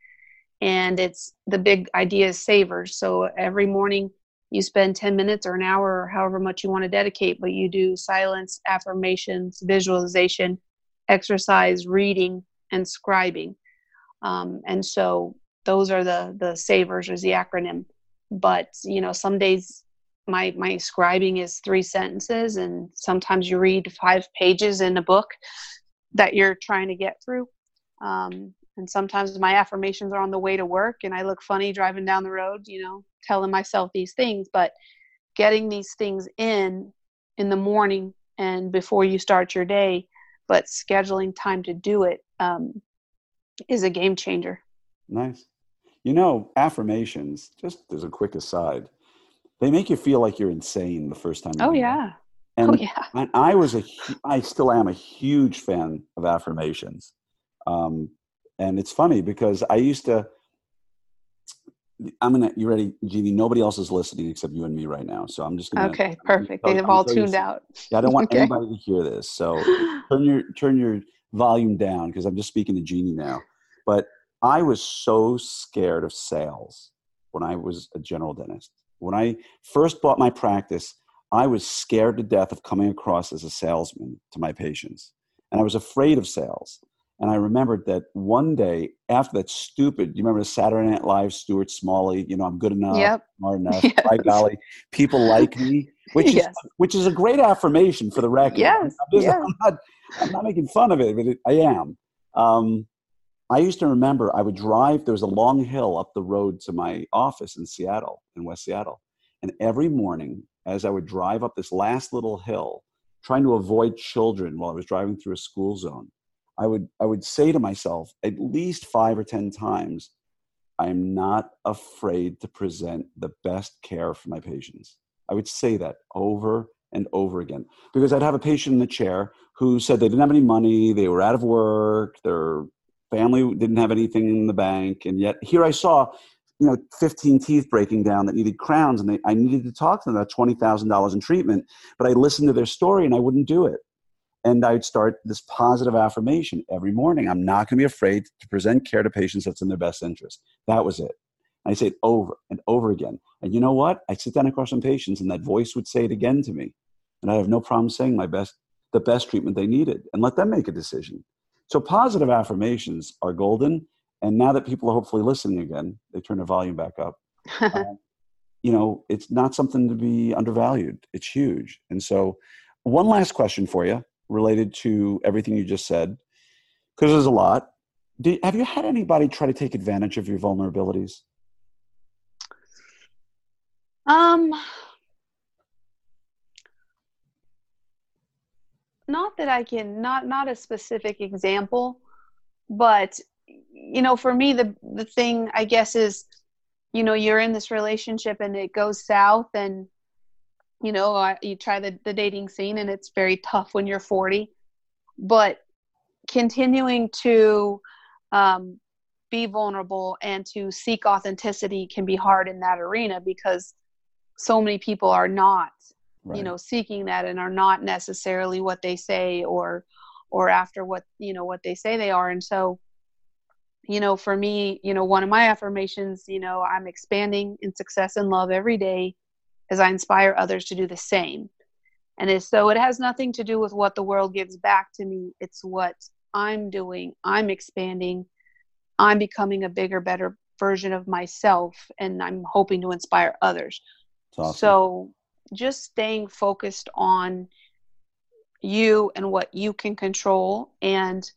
And it's the big idea is savers. So every morning you spend 10 minutes or an hour or however much you want to dedicate, but you do silence, affirmations, visualization, exercise, reading, and scribing. Um, and so those are the the savers is the acronym. But you know, some days my my scribing is three sentences and sometimes you read five pages in a book that you're trying to get through um, and sometimes my affirmations are on the way to work and i look funny driving down the road you know telling myself these things but getting these things in in the morning and before you start your day but scheduling time to do it um, is a game changer nice you know affirmations just as a quick aside they make you feel like you're insane the first time. Oh yeah. And, oh yeah. I was a, I still am a huge fan of affirmations, um, and it's funny because I used to. I'm gonna. You ready, Jeannie? Nobody else is listening except you and me right now, so I'm just gonna. Okay, perfect. They have all tuned you, out. Yeah, I don't want okay. anybody to hear this, so turn your turn your volume down because I'm just speaking to Jeannie now. But I was so scared of sales when I was a general dentist when I first bought my practice, I was scared to death of coming across as a salesman to my patients. And I was afraid of sales. And I remembered that one day after that stupid, you remember the Saturday Night Live, Stuart Smalley, you know, I'm good enough, yep. smart enough, yes. by golly, people like me, which yes. is which is a great affirmation for the record. Yes. I'm, yes. I'm, not, I'm not making fun of it, but it, I am. Um, I used to remember I would drive, there was a long hill up the road to my office in Seattle, in West Seattle. And every morning, as I would drive up this last little hill, trying to avoid children while I was driving through a school zone, I would, I would say to myself at least five or 10 times, I am not afraid to present the best care for my patients. I would say that over and over again because I'd have a patient in the chair who said they didn't have any money, they were out of work, their family didn't have anything in the bank and yet here i saw you know 15 teeth breaking down that needed crowns and they, i needed to talk to them about $20000 in treatment but i listened to their story and i wouldn't do it and i'd start this positive affirmation every morning i'm not going to be afraid to present care to patients that's in their best interest that was it i say it over and over again and you know what I'd sit down across some patients and that voice would say it again to me and i have no problem saying my best the best treatment they needed and let them make a decision so positive affirmations are golden. And now that people are hopefully listening again, they turn the volume back up. uh, you know, it's not something to be undervalued. It's huge. And so, one last question for you related to everything you just said, because there's a lot. have you had anybody try to take advantage of your vulnerabilities? Um, not that I can not not a specific example, but you know, for me the the thing I guess is, you know, you're in this relationship and it goes south and you know, you try the, the dating scene and it's very tough when you're 40, but continuing to um, be vulnerable and to seek authenticity can be hard in that arena because so many people are not right. you know seeking that and are not necessarily what they say or or after what you know what they say they are. And so you know for me you know one of my affirmations you know i'm expanding in success and love every day as i inspire others to do the same. And as so it has nothing to do with what the world gives back to me it's what i'm doing. I'm expanding. I'm becoming a bigger better version of myself and i'm hoping to inspire others. Awesome. so just staying focused on you and what you can control and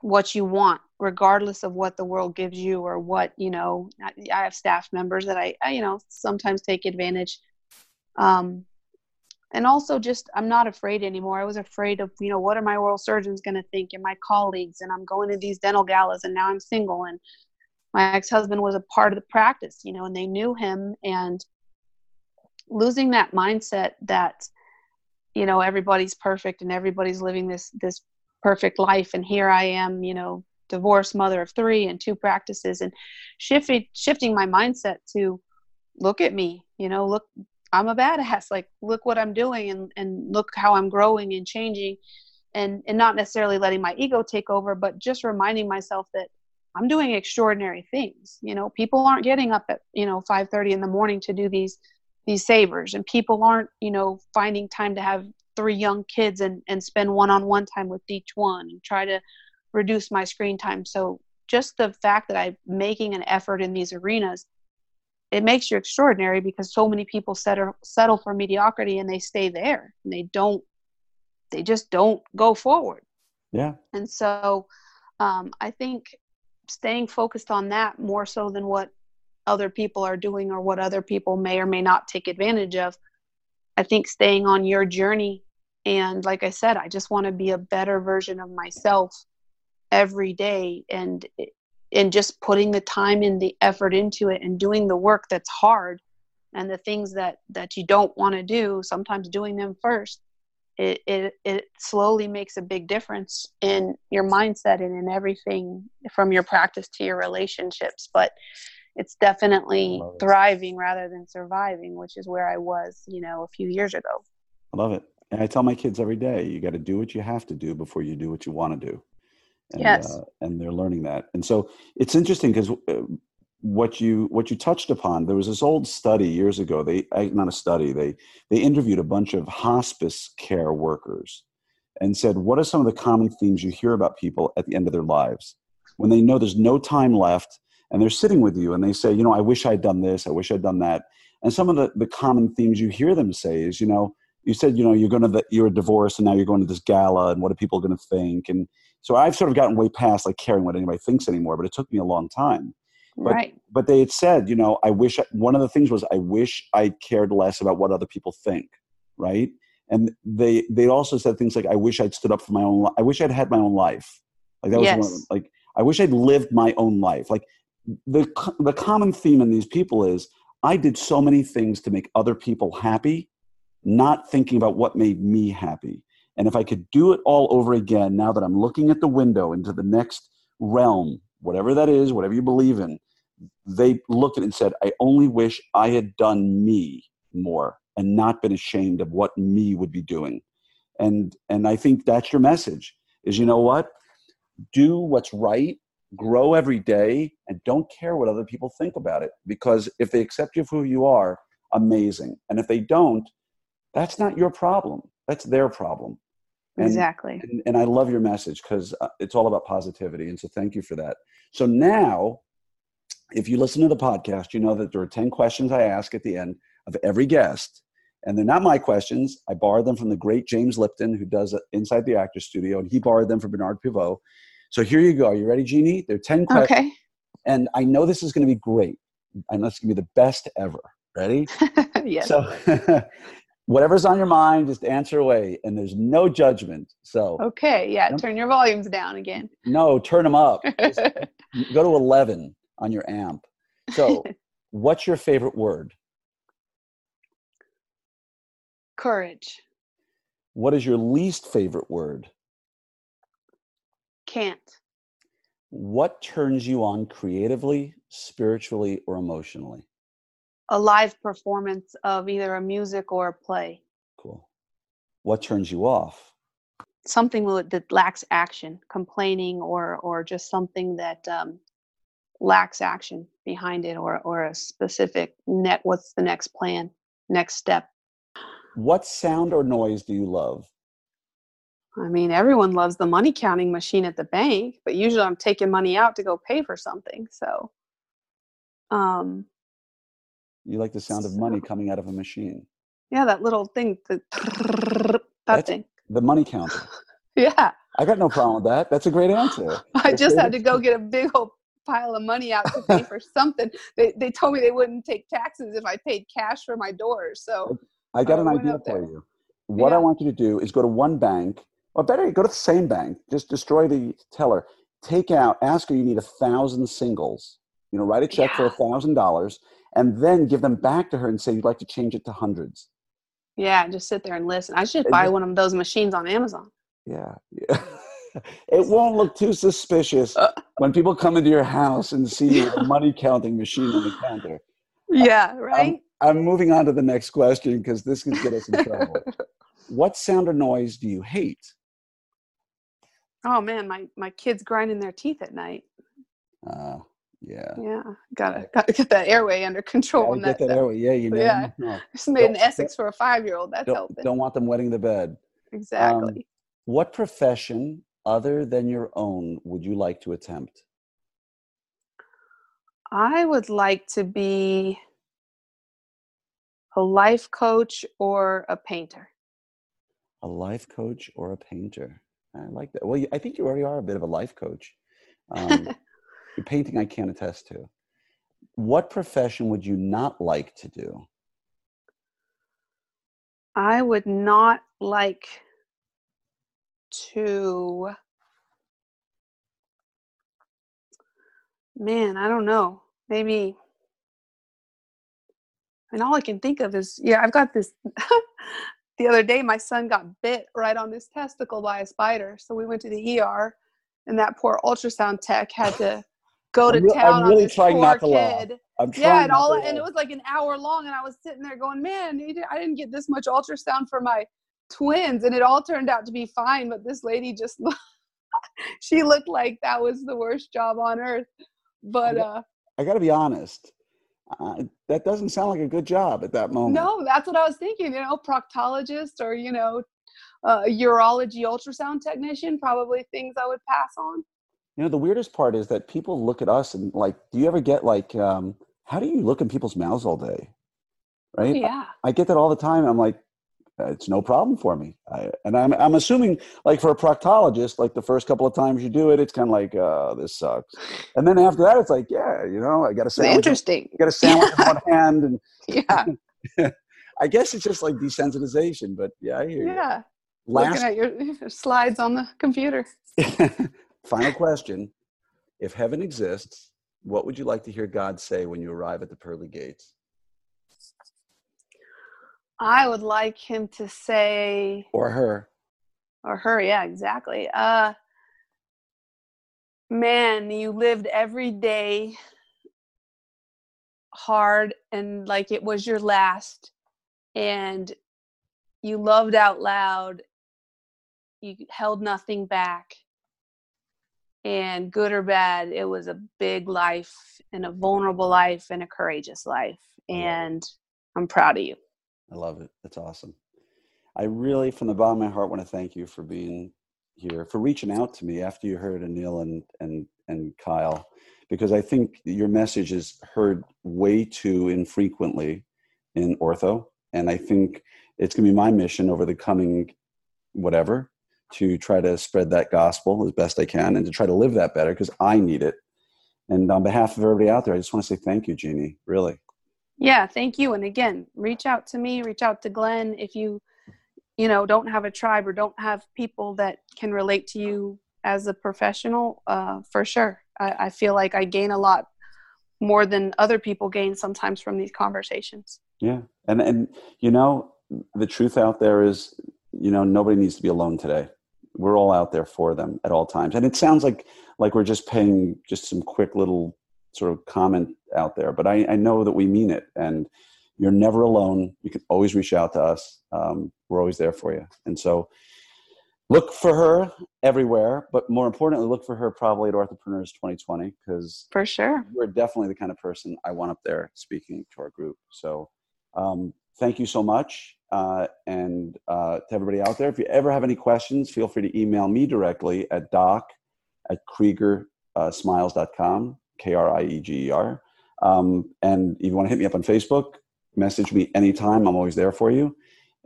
what you want regardless of what the world gives you or what you know i have staff members that i, I you know sometimes take advantage. Um, and also just i'm not afraid anymore. I was afraid of you know what are my oral surgeons going to think and my colleagues? And i'm going to these dental galas and now i'm single and my ex-husband was a part of the practice you know and they knew him. And losing that mindset that you know everybody's perfect and everybody's living this this perfect life and here i am you know divorced mother of three and two practices and shifting shifting my mindset to look at me you know look i'm a badass like look what i'm doing and and look how i'm growing and changing and and not necessarily letting my ego take over but just reminding myself that i'm doing extraordinary things you know people aren't getting up at you know 5:30 in the morning to do these these savers and people aren't you know finding time to have three young kids and and spend one-on-one time with each one and try to reduce my screen time so just the fact that i'm making an effort in these arenas it makes you extraordinary because so many people settle settle for mediocrity and they stay there and they don't they just don't go forward yeah and so um, i think staying focused on that more so than what other people are doing or what other people may or may not take advantage of. I think staying on your journey and like I said, I just want to be a better version of myself every day and and just putting the time and the effort into it and doing the work that's hard and the things that that you don't want to do, sometimes doing them first. It, it it slowly makes a big difference in your mindset and in everything from your practice to your relationships but it's definitely thriving rather than surviving, which is where I was, you know, a few years ago. I love it. And I tell my kids every day, you got to do what you have to do before you do what you want to do. And, yes. Uh, and they're learning that. And so it's interesting because uh, what you what you touched upon, there was this old study years ago. They not a study. They they interviewed a bunch of hospice care workers and said, what are some of the common themes you hear about people at the end of their lives when they know there's no time left and they're sitting with you and they say, you know, I wish I'd done this, I wish I'd done that. And some of the, the common themes you hear them say is, you know, you said, you know, you're going to, the, you're divorced and now you're going to this gala and what are people going to think? And so I've sort of gotten way past like caring what anybody thinks anymore, but it took me a long time. But, right. but they had said, you know, I wish, I, one of the things was I wish I cared less about what other people think. Right. And they, they also said things like, I wish I'd stood up for my own, life. I wish I'd had my own life. Like that was yes. one. Like, I wish I'd lived my own life. Like the the common theme in these people is I did so many things to make other people happy, not thinking about what made me happy. And if I could do it all over again, now that I'm looking at the window into the next realm, whatever that is, whatever you believe in, they looked at it and said, I only wish I had done me more and not been ashamed of what me would be doing. And and I think that's your message is you know what? Do what's right grow every day and don't care what other people think about it because if they accept you for who you are amazing and if they don't that's not your problem that's their problem and, exactly and, and, i love your message because uh, it's all about positivity and so thank you for that so now if you listen to the podcast you know that there are 10 questions i ask at the end of every guest and they're not my questions i borrowed them from the great james lipton who does inside the actor studio and he borrowed them from bernard pivot so here you go. Are you ready, Jeannie? There are 10 questions. Okay. And I know this is going to be great. And that's going to be the best ever. Ready? yes. So, whatever's on your mind, just answer away, and there's no judgment. So, okay. Yeah. Turn your volumes down again. no, turn them up. Go to 11 on your amp. So, what's your favorite word? Courage. What is your least favorite word? Can't. What turns you on creatively, spiritually, or emotionally? A live performance of either a music or a play. Cool. What turns you off? Something that lacks action, complaining, or or just something that um, lacks action behind it, or or a specific net. What's the next plan? Next step. What sound or noise do you love? I mean, everyone loves the money counting machine at the bank, but usually I'm taking money out to go pay for something. So, um, You like the sound of money coming out of a machine. yeah, that little thing, the that That's- thing. The money counter. Yeah, I got no problem with that. That's a great answer. I just had to go get a big old pile of money out to pay for something. They they told me they wouldn't take taxes if I paid cash for my doors. So I got I an idea for you. What I want you to do is go to one bank, or better, go to the same bank. Just destroy the teller. Take out, ask her you need a thousand singles. You know, write a check for a thousand dollars, and then give them back to her and say you'd like to change it to hundreds. yeah, just sit there and listen. I should buy one of those machines on Amazon. Yeah, yeah. it won't look too suspicious Uh. when people come into your house and see a money counting machine on the counter. Yeah, right. I'm moving on to the next question because this could get us in trouble. what sound or noise do you hate? oh man, my my kids grinding their teeth at night. Uh, yeah. Yeah, gotta gotta get that airway under control Gotta get that. that airway. Yeah, you never Yeah. know. Just made an Don't- Essex for a five year old. That's Don't, helping. don't want them wetting the bed. exactly. What profession other than your own would you like to attempt? I would like to be a life coach or a painter. A life coach or a painter? I like that. Well, I think you already are a bit of a life coach. Um, your painting, I can't attest to. What profession would you not like to do? I would not like to. Man, I don't know. Maybe. And all I can think of is, yeah, I've got this. the other day, my son got bit right on his testicle by a spider. So we went to the ER, and that poor ultrasound tech had to go to I'm re- I'm really on trying not to laugh. I'm trying yeah and all and it was like an hour long and i was sitting there going man i didn't get this much ultrasound for my twins and it all turned out to be fine but this lady just she looked like that was the worst job on earth but Yeah. uh I got to be honest. Uh, that doesn't sound like a good job at that moment. no that's what i was thinking you know proctologist or you know uh, urology ultrasound technician probably things i would pass on You know, the weirdest part is that people look at us and like, do you ever get like, um, how do you look in people's mouths all day? Right? yeah I get that all the time. I'm like, "Uh, it's no problem for me. I, and I'm, I'm assuming like for a proctologist, like the first couple of times you do it, it's kind of like, uh, this sucks. And then after that, it's like, yeah, you know, I got a sandwich. interesting You got a sandwich in one hand. And yeah I guess it's just like desensitization, but yeah, I hear you. yeah looking at your slides on the computer final question. If heaven exists, what would you like to hear God say when you arrive at the pearly gates? I would like him to say, Or her? or her, yeah, exactly. Uh, man, you lived every day hard and like it was your last, and you loved out loud. You held nothing back. And good or bad, it was a big life and a vulnerable life and a courageous life. And I'm proud of you. I love it. That's awesome. I really, from the bottom of my heart, want to thank you for being here, for reaching out to me after you heard Anil and and and Kyle, because I think your message is heard way too infrequently in ortho, and I think it's going to be my mission over the coming whatever to try to spread that gospel as best I can and to try to live that better because I need it. And on behalf of everybody out there, I just want to say thank you, Jeannie. Really. Yeah, thank you. And again, reach out to me, reach out to Glenn if you, you know, don't have a tribe or don't have people that can relate to you as a professional. Uh, for sure, I, I feel like I gain a lot more than other people gain sometimes from these conversations. Yeah, and and you know, the truth out there is, you know, nobody needs to be alone today. We're all out there for them at all times, and it sounds like like we're just paying just some quick little sort of comment out there, but I, I know that we mean it. And you're never alone. You can always reach out to us. Um, we're always there for you. And so look for her everywhere, but more importantly, look for her probably at Orthopreneurs 2020 because for sure you're definitely the kind of person I want up there speaking to our group. So um, thank you so much. Uh, and uh, to everybody out there, if you ever have any questions, feel free to email me directly at doc at kriegersmiles.com. K R I E G E R. Um, and if you want to hit me up on Facebook, message me anytime. I'm always there for you.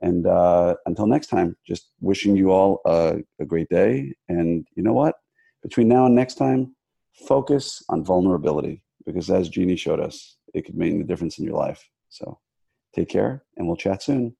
And uh, until next time, just wishing you all a, a great day. And you know what? Between now and next time, focus on vulnerability because as Jeannie showed us, it could make the difference in your life. So take care and we'll chat soon.